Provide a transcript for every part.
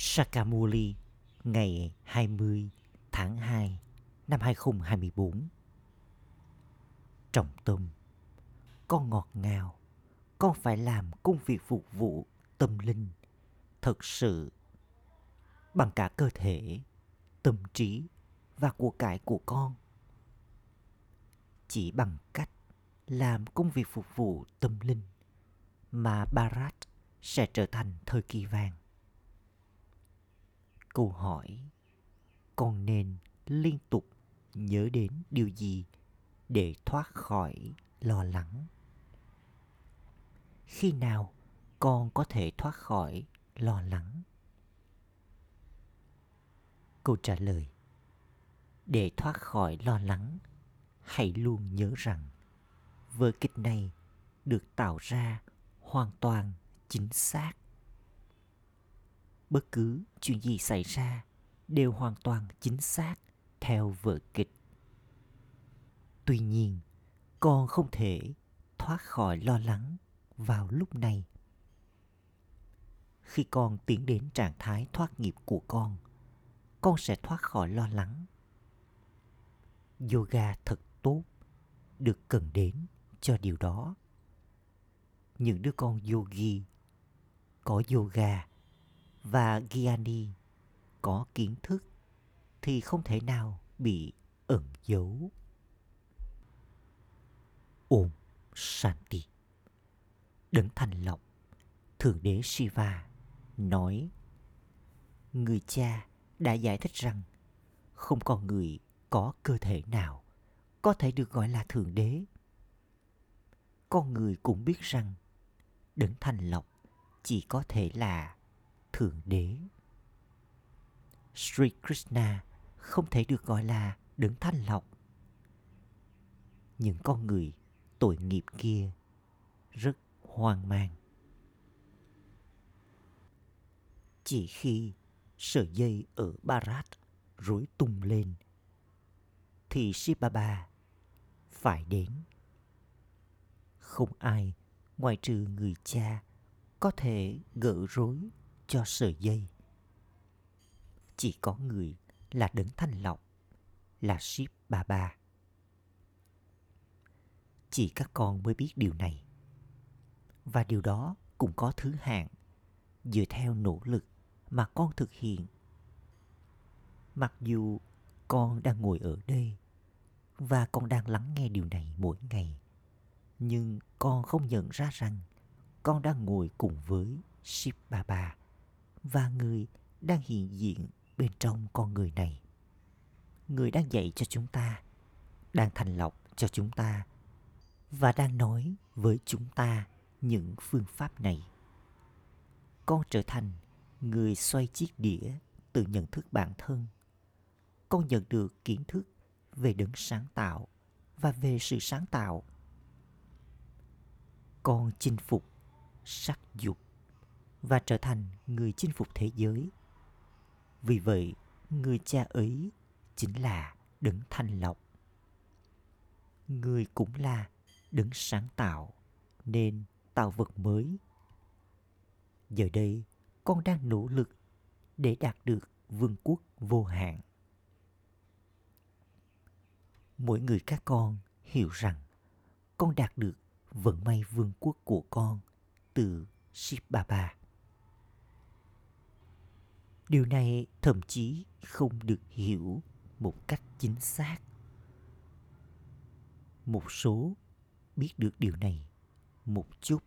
Sakamuli ngày 20 tháng 2 năm 2024. Trọng tâm Con ngọt ngào, con phải làm công việc phục vụ tâm linh thật sự bằng cả cơ thể, tâm trí và của cải của con. Chỉ bằng cách làm công việc phục vụ tâm linh mà Barat sẽ trở thành thời kỳ vàng câu hỏi, con nên liên tục nhớ đến điều gì để thoát khỏi lo lắng? Khi nào con có thể thoát khỏi lo lắng? Câu trả lời, để thoát khỏi lo lắng, hãy luôn nhớ rằng vở kịch này được tạo ra hoàn toàn chính xác bất cứ chuyện gì xảy ra đều hoàn toàn chính xác theo vở kịch. Tuy nhiên, con không thể thoát khỏi lo lắng vào lúc này. Khi con tiến đến trạng thái thoát nghiệp của con con sẽ thoát khỏi lo lắng. Yoga thật tốt, được cần đến cho điều đó. Những đứa con yogi có yoga và Giani có kiến thức thì không thể nào bị ẩn giấu. Om Shanti Đấng thành lọc Thượng đế Shiva nói, Người cha đã giải thích rằng không còn người có cơ thể nào có thể được gọi là Thượng đế. Con người cũng biết rằng Đấng thành lọc chỉ có thể là Thượng Đế. Sri Krishna không thể được gọi là đấng thanh lọc. Những con người tội nghiệp kia rất hoang mang. Chỉ khi sợi dây ở Barat rối tung lên, thì Shibaba phải đến. Không ai ngoài trừ người cha có thể gỡ rối cho sợi dây. Chỉ có người là đấng thanh lọc, là ship bà ba. Chỉ các con mới biết điều này. Và điều đó cũng có thứ hạng dựa theo nỗ lực mà con thực hiện. Mặc dù con đang ngồi ở đây và con đang lắng nghe điều này mỗi ngày, nhưng con không nhận ra rằng con đang ngồi cùng với Ship Baba và người đang hiện diện bên trong con người này. Người đang dạy cho chúng ta, đang thành lọc cho chúng ta và đang nói với chúng ta những phương pháp này. Con trở thành người xoay chiếc đĩa từ nhận thức bản thân. Con nhận được kiến thức về đấng sáng tạo và về sự sáng tạo. Con chinh phục sắc dục và trở thành người chinh phục thế giới. Vì vậy, người cha ấy chính là đấng thanh lọc. Người cũng là đấng sáng tạo nên tạo vật mới. Giờ đây, con đang nỗ lực để đạt được vương quốc vô hạn. Mỗi người các con hiểu rằng con đạt được vận may vương quốc của con từ Shiv Baba. Điều này thậm chí không được hiểu một cách chính xác. Một số biết được điều này một chút,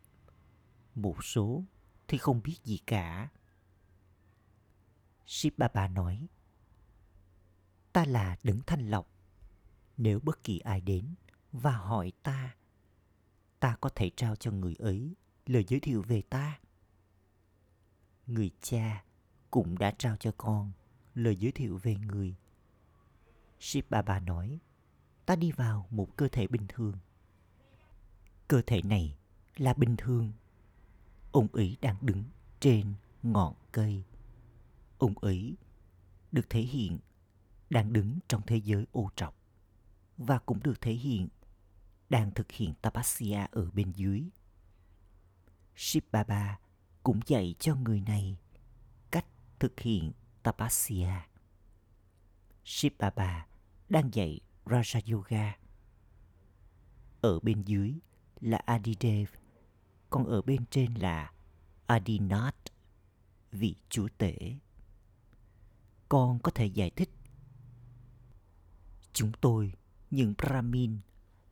một số thì không biết gì cả. Shiv Baba nói, ta là đấng thanh lọc. Nếu bất kỳ ai đến và hỏi ta, ta có thể trao cho người ấy lời giới thiệu về ta. Người cha cũng đã trao cho con lời giới thiệu về người. Ship Baba nói, ta đi vào một cơ thể bình thường. Cơ thể này là bình thường. Ông ấy đang đứng trên ngọn cây. Ông ấy được thể hiện đang đứng trong thế giới ô trọc và cũng được thể hiện đang thực hiện tapasya ở bên dưới. Ship Baba cũng dạy cho người này thực hiện Tapasya. Shiv Baba đang dạy Raja Yoga. Ở bên dưới là Adidev, còn ở bên trên là Adinath, vị chúa tể. Con có thể giải thích. Chúng tôi, những Brahmin,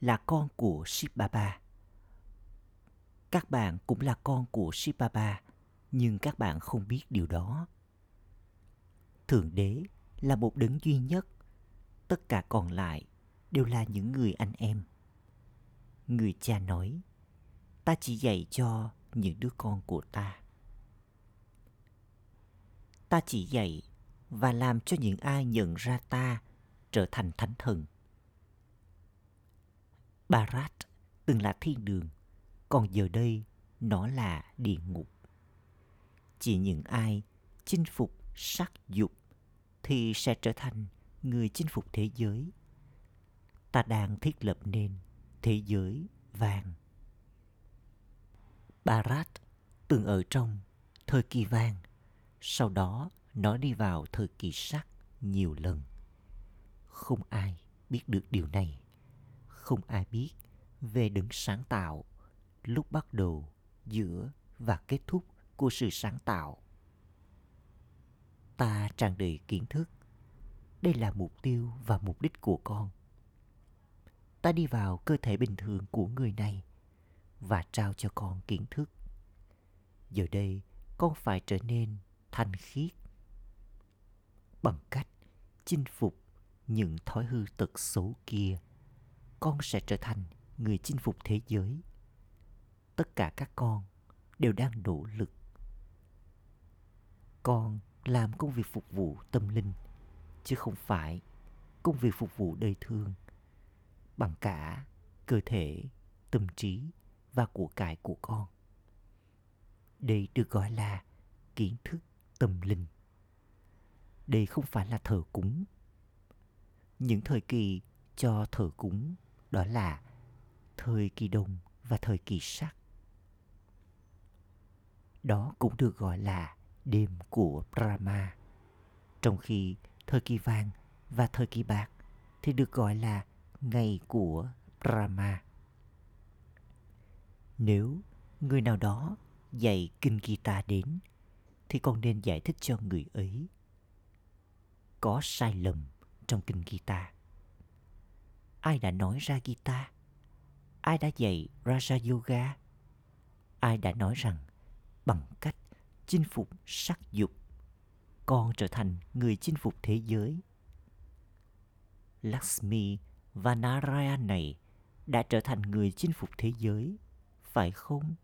là con của Shiv Baba. Các bạn cũng là con của Shiv Baba, nhưng các bạn không biết điều đó. Thượng Đế là một đấng duy nhất, tất cả còn lại đều là những người anh em. Người cha nói, ta chỉ dạy cho những đứa con của ta. Ta chỉ dạy và làm cho những ai nhận ra ta trở thành thánh thần. Barat từng là thiên đường, còn giờ đây nó là địa ngục. Chỉ những ai chinh phục sắc dục thì sẽ trở thành người chinh phục thế giới. Ta đang thiết lập nên thế giới vàng. Barat từng ở trong thời kỳ vàng, sau đó nó đi vào thời kỳ sắc nhiều lần. Không ai biết được điều này. Không ai biết về đứng sáng tạo, lúc bắt đầu, giữa và kết thúc của sự sáng tạo. Ta tràn đầy kiến thức. Đây là mục tiêu và mục đích của con. Ta đi vào cơ thể bình thường của người này và trao cho con kiến thức. Giờ đây, con phải trở nên thanh khiết bằng cách chinh phục những thói hư tật xấu kia con sẽ trở thành người chinh phục thế giới tất cả các con đều đang nỗ lực con làm công việc phục vụ tâm linh, chứ không phải công việc phục vụ đời thương, bằng cả cơ thể, tâm trí và của cải của con. Đây được gọi là kiến thức tâm linh. Đây không phải là thờ cúng. Những thời kỳ cho thờ cúng đó là thời kỳ đông và thời kỳ sắc. Đó cũng được gọi là đêm của Brahma. Trong khi thời kỳ vàng và thời kỳ bạc thì được gọi là ngày của Brahma. Nếu người nào đó dạy kinh Gita đến thì con nên giải thích cho người ấy có sai lầm trong kinh Gita. Ai đã nói ra Gita? Ai đã dạy Raja Yoga? Ai đã nói rằng bằng cách chinh phục sắc dục, con trở thành người chinh phục thế giới? Lakshmi và Narayan này đã trở thành người chinh phục thế giới, phải không?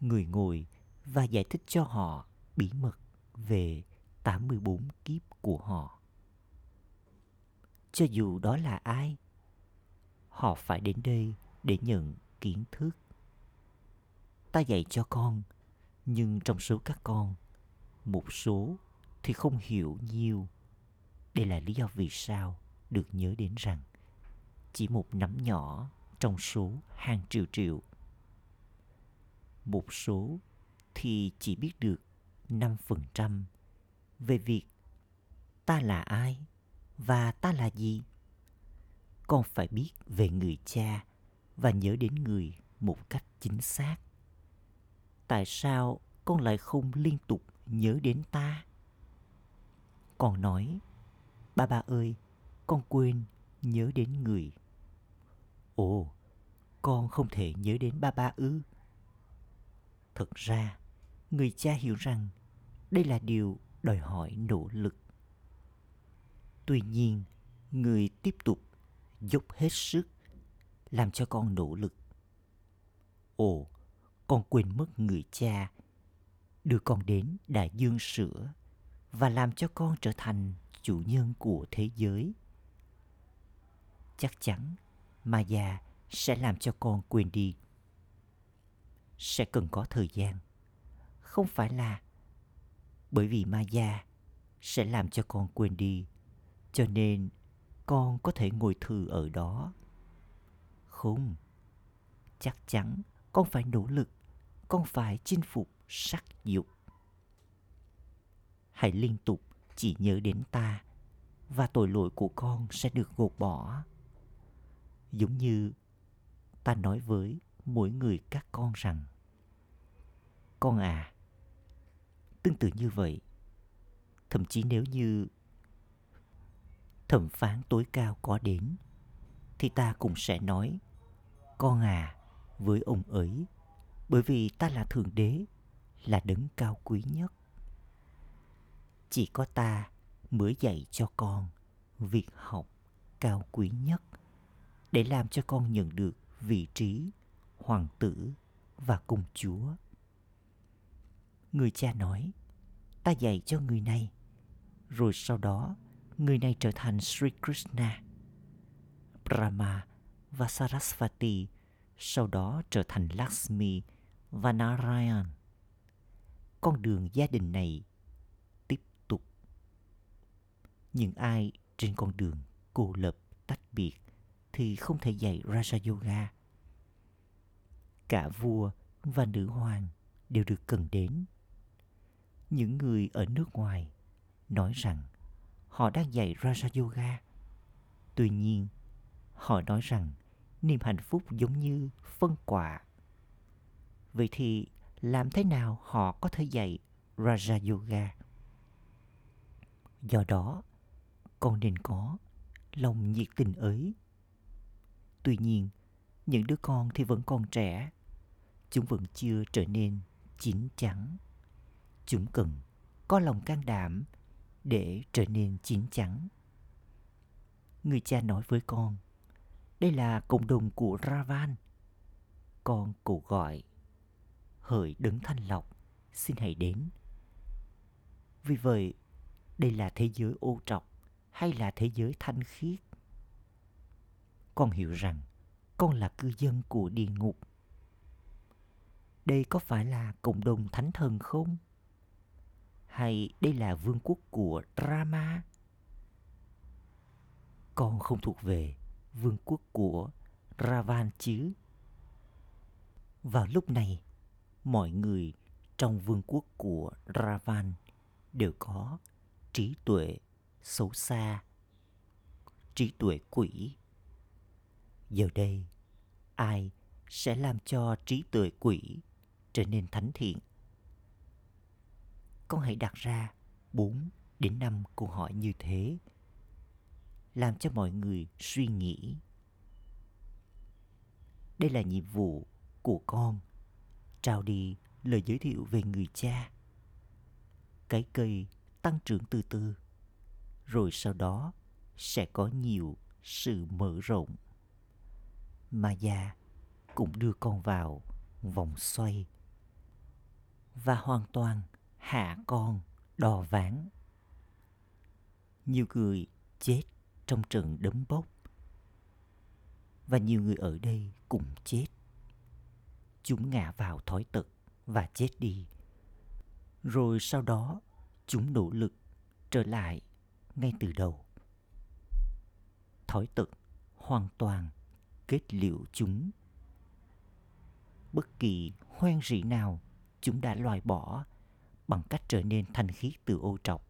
Người ngồi và giải thích cho họ bí mật về 84 kiếp của họ. Cho dù đó là ai, họ phải đến đây để nhận kiến thức. Ta dạy cho con, nhưng trong số các con, một số thì không hiểu nhiều. Đây là lý do vì sao được nhớ đến rằng chỉ một nắm nhỏ trong số hàng triệu triệu. Một số thì chỉ biết được 5% về việc ta là ai và ta là gì con phải biết về người cha và nhớ đến người một cách chính xác tại sao con lại không liên tục nhớ đến ta? Còn nói, ba ba ơi, con quên nhớ đến người. Ồ, con không thể nhớ đến ba ba ư? Thật ra, người cha hiểu rằng đây là điều đòi hỏi nỗ lực. Tuy nhiên, người tiếp tục dốc hết sức làm cho con nỗ lực. Ồ con quên mất người cha. Đưa con đến đại dương sữa và làm cho con trở thành chủ nhân của thế giới. Chắc chắn ma già sẽ làm cho con quên đi. Sẽ cần có thời gian. Không phải là bởi vì ma già sẽ làm cho con quên đi, cho nên con có thể ngồi thư ở đó. Không, chắc chắn con phải nỗ lực con phải chinh phục sắc dục hãy liên tục chỉ nhớ đến ta và tội lỗi của con sẽ được gột bỏ. Giống như ta nói với mỗi người các con rằng Con à, tương tự như vậy, thậm chí nếu như thẩm phán tối cao có đến thì ta cũng sẽ nói con à với ông ấy bởi vì ta là thượng đế, là đấng cao quý nhất chỉ có ta mới dạy cho con việc học cao quý nhất để làm cho con nhận được vị trí hoàng tử và công chúa người cha nói, ta dạy cho người này, rồi sau đó người này trở thành Sri Krishna. Brahma và Sarasvati, sau đó trở thành Lakshmi và Narayan. Con đường gia đình này tiếp tục. Những ai trên con đường cô lập tách biệt thì không thể dạy Raja Yoga. Cả vua và nữ hoàng đều được cần đến. Những người ở nước ngoài nói rằng họ đang dạy Raja Yoga. Tuy nhiên, họ nói rằng niềm hạnh phúc giống như phân quả. Vậy thì làm thế nào họ có thể dạy Raja Yoga? Do đó, con nên có lòng nhiệt tình ấy. Tuy nhiên, những đứa con thì vẫn còn trẻ. Chúng vẫn chưa trở nên chín chắn. Chúng cần có lòng can đảm để trở nên chín chắn. Người cha nói với con, đây là cộng đồng của Ravan. Con cụ gọi, hỡi đứng thanh lọc, xin hãy đến. Vì vậy, đây là thế giới ô trọc hay là thế giới thanh khiết? Con hiểu rằng con là cư dân của địa ngục. Đây có phải là cộng đồng thánh thần không? hay đây là vương quốc của Rama? Con không thuộc về vương quốc của Ravan chứ? Vào lúc này, mọi người trong vương quốc của Ravan đều có trí tuệ xấu xa, trí tuệ quỷ. Giờ đây, ai sẽ làm cho trí tuệ quỷ trở nên thánh thiện? con hãy đặt ra 4 đến 5 câu hỏi như thế. Làm cho mọi người suy nghĩ. Đây là nhiệm vụ của con. Trao đi lời giới thiệu về người cha. Cái cây tăng trưởng từ từ. Rồi sau đó sẽ có nhiều sự mở rộng. Mà già cũng đưa con vào vòng xoay và hoàn toàn hạ con đò ván. Nhiều người chết trong trận đấm bốc và nhiều người ở đây cũng chết. Chúng ngã vào thói tật và chết đi. Rồi sau đó, chúng nỗ lực trở lại ngay từ đầu. Thói tật hoàn toàn kết liễu chúng. Bất kỳ hoen rỉ nào chúng đã loại bỏ bằng cách trở nên thanh khiết từ ô trọc.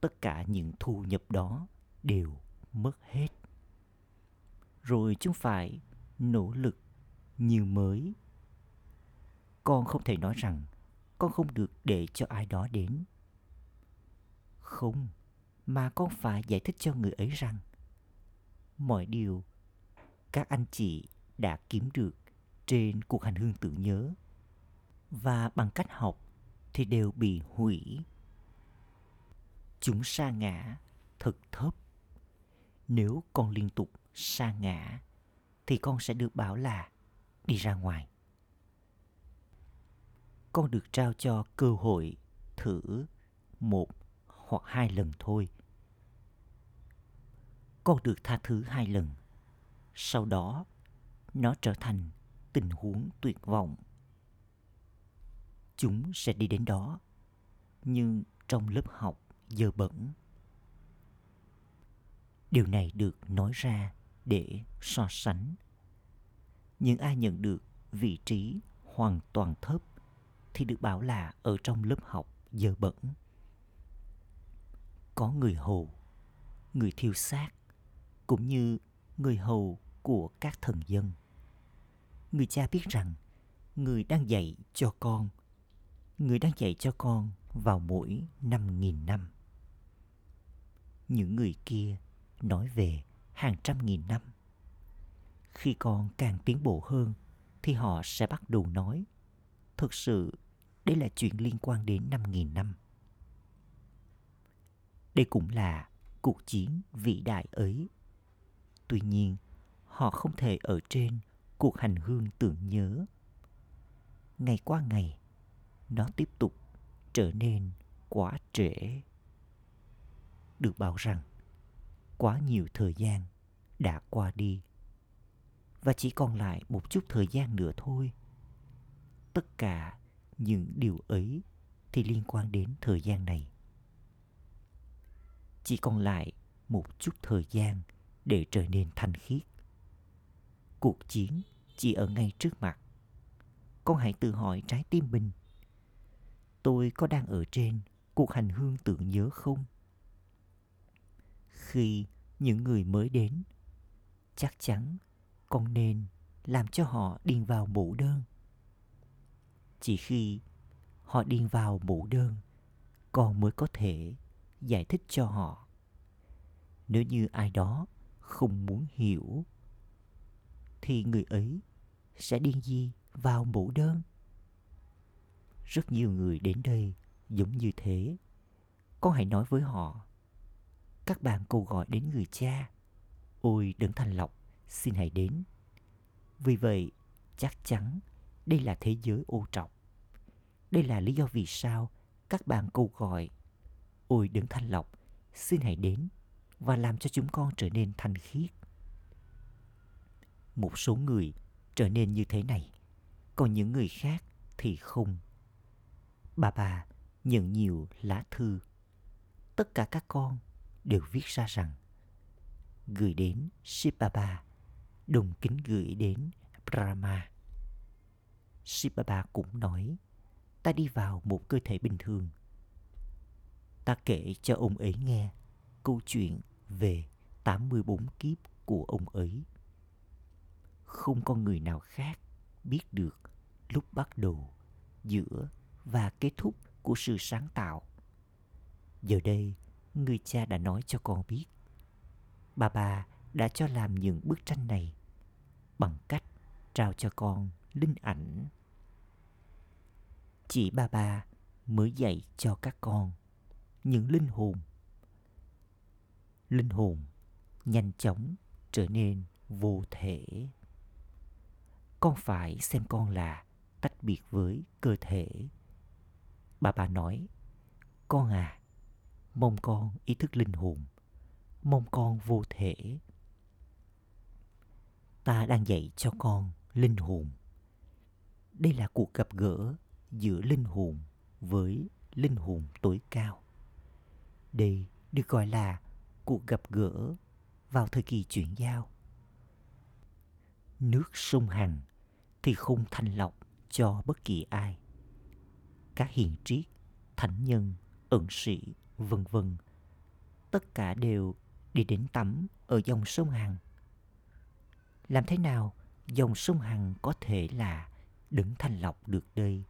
Tất cả những thu nhập đó đều mất hết. Rồi chúng phải nỗ lực như mới. Con không thể nói rằng con không được để cho ai đó đến. Không, mà con phải giải thích cho người ấy rằng mọi điều các anh chị đã kiếm được trên cuộc hành hương tưởng nhớ và bằng cách học thì đều bị hủy. Chúng sa ngã thật thấp. Nếu con liên tục sa ngã thì con sẽ được bảo là đi ra ngoài. Con được trao cho cơ hội thử một hoặc hai lần thôi. Con được tha thứ hai lần. Sau đó, nó trở thành tình huống tuyệt vọng chúng sẽ đi đến đó nhưng trong lớp học dơ bẩn điều này được nói ra để so sánh những ai nhận được vị trí hoàn toàn thấp thì được bảo là ở trong lớp học dơ bẩn. Có người hầu, người thiêu xác, cũng như người hầu của các thần dân. Người cha biết rằng người đang dạy cho con, người đang dạy cho con vào mỗi năm nghìn năm. Những người kia nói về hàng trăm nghìn năm. Khi con càng tiến bộ hơn thì họ sẽ bắt đầu nói thực sự đây là chuyện liên quan đến năm nghìn năm. Đây cũng là cuộc chiến vĩ đại ấy. Tuy nhiên, họ không thể ở trên cuộc hành hương tưởng nhớ. Ngày qua ngày, nó tiếp tục trở nên quá trễ. Được bảo rằng, quá nhiều thời gian đã qua đi và chỉ còn lại một chút thời gian nữa thôi. Tất cả những điều ấy thì liên quan đến thời gian này. Chỉ còn lại một chút thời gian để trở nên thanh khiết. Cuộc chiến chỉ ở ngay trước mặt. Con hãy tự hỏi trái tim mình. Tôi có đang ở trên cuộc hành hương tưởng nhớ không? Khi những người mới đến, chắc chắn con nên làm cho họ điền vào mẫu đơn. Chỉ khi họ điền vào mẫu đơn, con mới có thể giải thích cho họ. Nếu như ai đó không muốn hiểu, thì người ấy sẽ điền gì vào mẫu đơn? Rất nhiều người đến đây giống như thế. Con hãy nói với họ, các bạn cầu gọi đến người cha. Ôi, đấng thành lọc xin hãy đến. Vì vậy chắc chắn đây là thế giới ô trọng. Đây là lý do vì sao các bạn cầu gọi ôi đứng thanh lọc xin hãy đến và làm cho chúng con trở nên thanh khiết. Một số người trở nên như thế này còn những người khác thì không. Bà bà nhận nhiều lá thư. Tất cả các con đều viết ra rằng gửi đến Shibaba, đồng kính gửi đến Brahma. Shibaba cũng nói, ta đi vào một cơ thể bình thường. Ta kể cho ông ấy nghe câu chuyện về 84 kiếp của ông ấy. Không có người nào khác biết được lúc bắt đầu, giữa và kết thúc của sự sáng tạo. Giờ đây, người cha đã nói cho con biết bà bà đã cho làm những bức tranh này bằng cách trao cho con linh ảnh. Chỉ ba ba mới dạy cho các con những linh hồn. Linh hồn nhanh chóng trở nên vô thể. Con phải xem con là tách biệt với cơ thể. Bà bà nói, con à mong con ý thức linh hồn, mong con vô thể ta đang dạy cho con linh hồn. Đây là cuộc gặp gỡ giữa linh hồn với linh hồn tối cao. Đây được gọi là cuộc gặp gỡ vào thời kỳ chuyển giao. Nước sông hằng thì không thanh lọc cho bất kỳ ai. Các hiền triết, thánh nhân, ẩn sĩ, vân vân, tất cả đều đi đến tắm ở dòng sông Hằng. Làm thế nào dòng sông Hằng có thể là đứng thanh lọc được đây?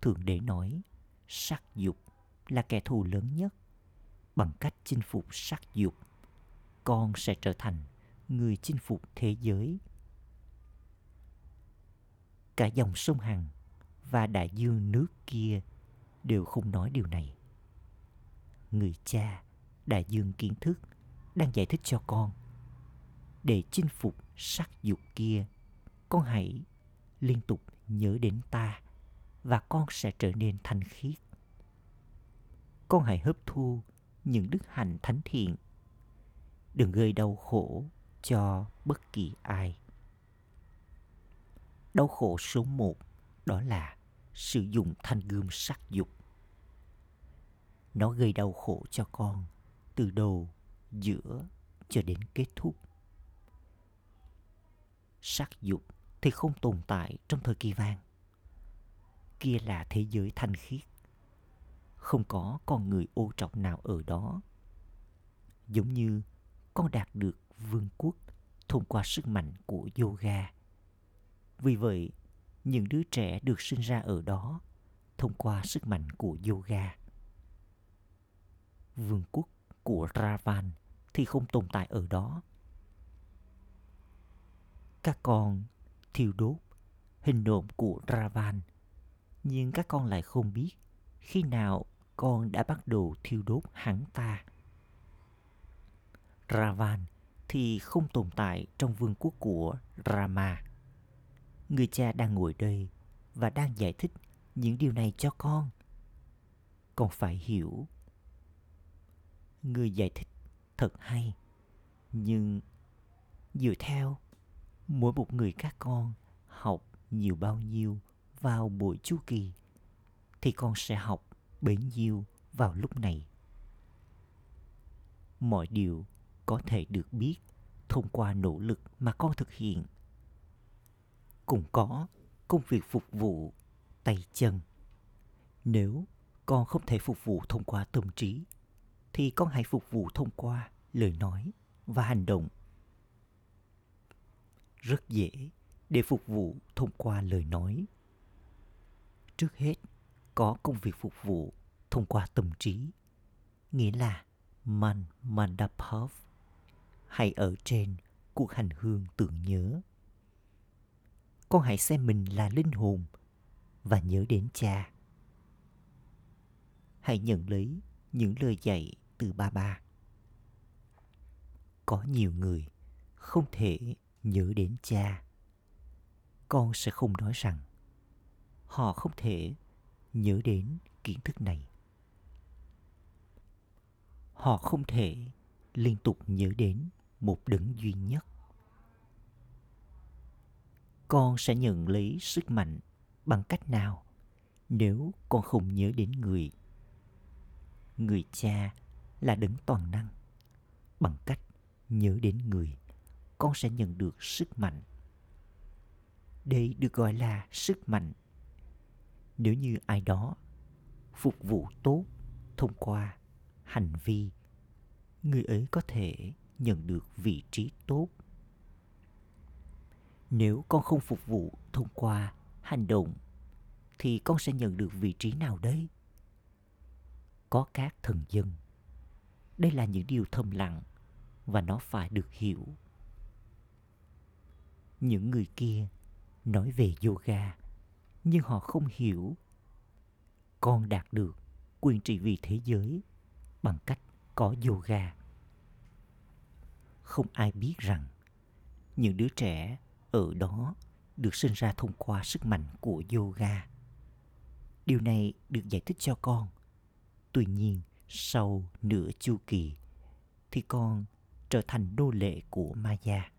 Thượng đế nói, sắc dục là kẻ thù lớn nhất. Bằng cách chinh phục sắc dục, con sẽ trở thành người chinh phục thế giới. Cả dòng sông Hằng và đại dương nước kia đều không nói điều này. Người cha đại dương kiến thức đang giải thích cho con để chinh phục sắc dục kia. Con hãy liên tục nhớ đến ta và con sẽ trở nên thanh khiết. Con hãy hấp thu những đức hạnh thánh thiện. Đừng gây đau khổ cho bất kỳ ai. Đau khổ số một đó là sử dụng thanh gươm sắc dục. Nó gây đau khổ cho con từ đầu, giữa cho đến kết thúc. Sắc dục thì không tồn tại trong thời kỳ vàng. Kia là thế giới thanh khiết, không có con người ô trọng nào ở đó. Giống như con đạt được vương quốc thông qua sức mạnh của yoga. Vì vậy, những đứa trẻ được sinh ra ở đó thông qua sức mạnh của yoga. Vương quốc của Ravan thì không tồn tại ở đó. Các con thiêu đốt hình nộm của Ravan, nhưng các con lại không biết khi nào con đã bắt đầu thiêu đốt hắn ta. Ravan thì không tồn tại trong vương quốc của Rama. Người cha đang ngồi đây và đang giải thích những điều này cho con. Con phải hiểu. Người giải thích thật hay, nhưng dựa theo mỗi một người các con học nhiều bao nhiêu vào buổi chu kỳ thì con sẽ học bấy nhiêu vào lúc này. Mọi điều có thể được biết thông qua nỗ lực mà con thực hiện. Cũng có công việc phục vụ tay chân. Nếu con không thể phục vụ thông qua tâm trí, thì con hãy phục vụ thông qua lời nói và hành động. Rất dễ để phục vụ thông qua lời nói. Trước hết, có công việc phục vụ thông qua tâm trí, nghĩa là Man Mandapov hay ở trên cuộc hành hương tưởng nhớ. Con hãy xem mình là linh hồn và nhớ đến cha. Hãy nhận lấy những lời dạy từ ba ba. Có nhiều người không thể nhớ đến cha. Con sẽ không nói rằng họ không thể nhớ đến kiến thức này. Họ không thể liên tục nhớ đến một đấng duy nhất con sẽ nhận lấy sức mạnh bằng cách nào nếu con không nhớ đến người người cha là đấng toàn năng bằng cách nhớ đến người con sẽ nhận được sức mạnh. Đây được gọi là sức mạnh. Nếu như ai đó phục vụ tốt thông qua hành vi, người ấy có thể nhận được vị trí tốt. Nếu con không phục vụ thông qua hành động, thì con sẽ nhận được vị trí nào đấy. có các thần dân. Đây là những điều thầm lặng và nó phải được hiểu những người kia nói về yoga, nhưng họ không hiểu. Con đạt được quyền trị vì thế giới bằng cách có yoga. Không ai biết rằng những đứa trẻ ở đó được sinh ra thông qua sức mạnh của yoga. Điều này được giải thích cho con. Tuy nhiên, sau nửa chu kỳ thì con trở thành nô lệ của maya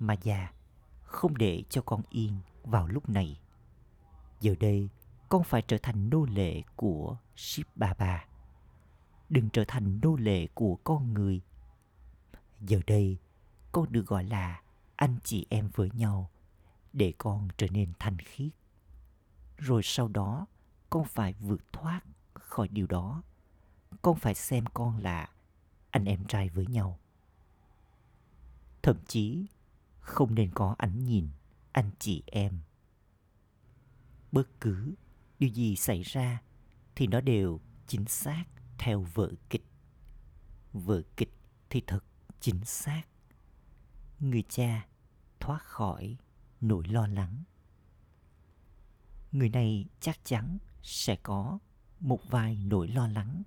mà già không để cho con yên vào lúc này. Giờ đây, con phải trở thành nô lệ của ship baba đừng trở thành nô lệ của con người. Giờ đây, con được gọi là anh chị em với nhau để con trở nên thanh khiết. Rồi sau đó, con phải vượt thoát khỏi điều đó. Con phải xem con là anh em trai với nhau. Thậm chí không nên có ánh nhìn, anh chị em. Bất cứ điều gì xảy ra thì nó đều chính xác theo vở kịch. Vở kịch thì thật chính xác. Người cha thoát khỏi nỗi lo lắng. Người này chắc chắn sẽ có một vài nỗi lo lắng.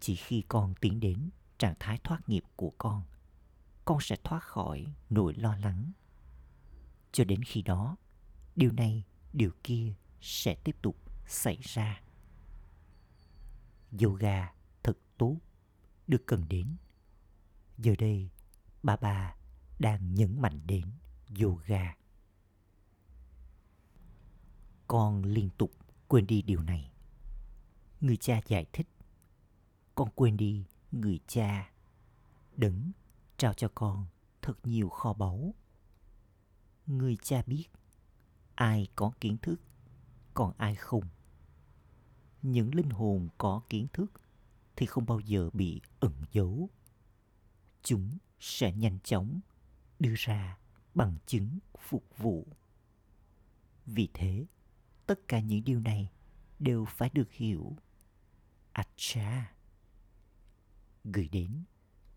Chỉ khi con tiến đến trạng thái thoát nghiệp của con con sẽ thoát khỏi nỗi lo lắng. Cho đến khi đó, điều này, điều kia sẽ tiếp tục xảy ra. Yoga thật tốt, được cần đến. Giờ đây, bà bà đang nhấn mạnh đến yoga. Con liên tục quên đi điều này. Người cha giải thích, con quên đi người cha. Đấng trao cho con thật nhiều kho báu. Người cha biết, ai có kiến thức, còn ai không. Những linh hồn có kiến thức thì không bao giờ bị ẩn giấu. Chúng sẽ nhanh chóng đưa ra bằng chứng phục vụ. Vì thế, tất cả những điều này đều phải được hiểu. Acha, gửi đến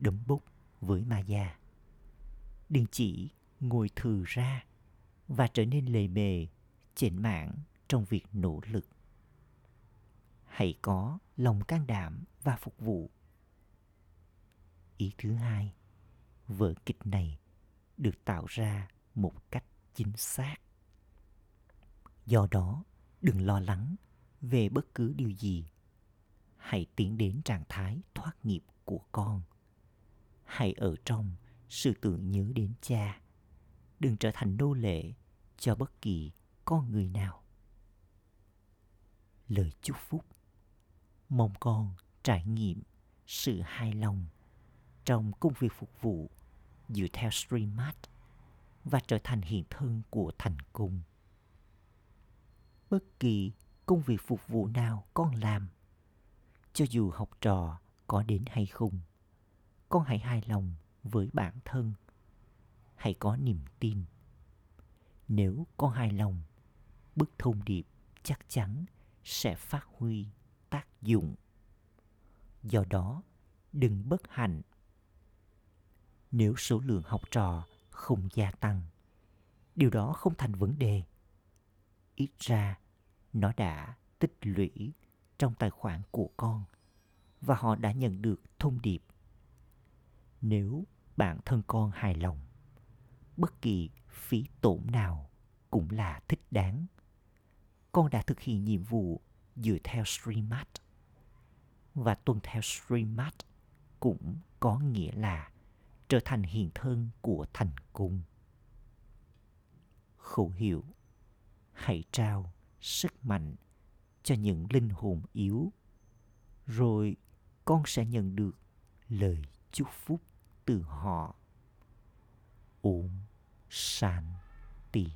đấm bốc với ma gia đừng chỉ ngồi thừ ra và trở nên lề mề, chểnh mảng trong việc nỗ lực. Hãy có lòng can đảm và phục vụ. Ý thứ hai, vở kịch này được tạo ra một cách chính xác. Do đó, đừng lo lắng về bất cứ điều gì. Hãy tiến đến trạng thái thoát nghiệp của con hãy ở trong sự tưởng nhớ đến cha. Đừng trở thành nô lệ cho bất kỳ con người nào. Lời chúc phúc. Mong con trải nghiệm sự hài lòng trong công việc phục vụ dựa theo streammart và trở thành hiện thân của thành công. Bất kỳ công việc phục vụ nào con làm, cho dù học trò có đến hay không con hãy hài lòng với bản thân. Hãy có niềm tin. Nếu con hài lòng, bức thông điệp chắc chắn sẽ phát huy tác dụng. Do đó, đừng bất hạnh. Nếu số lượng học trò không gia tăng, điều đó không thành vấn đề. Ít ra, nó đã tích lũy trong tài khoản của con và họ đã nhận được thông điệp nếu bản thân con hài lòng, bất kỳ phí tổn nào cũng là thích đáng. Con đã thực hiện nhiệm vụ dựa theo streammart và tuân theo streammart cũng có nghĩa là trở thành hiện thân của thành công khẩu hiệu, hãy trao sức mạnh cho những linh hồn yếu, rồi con sẽ nhận được lời chúc phúc từ họ. Ôm shanti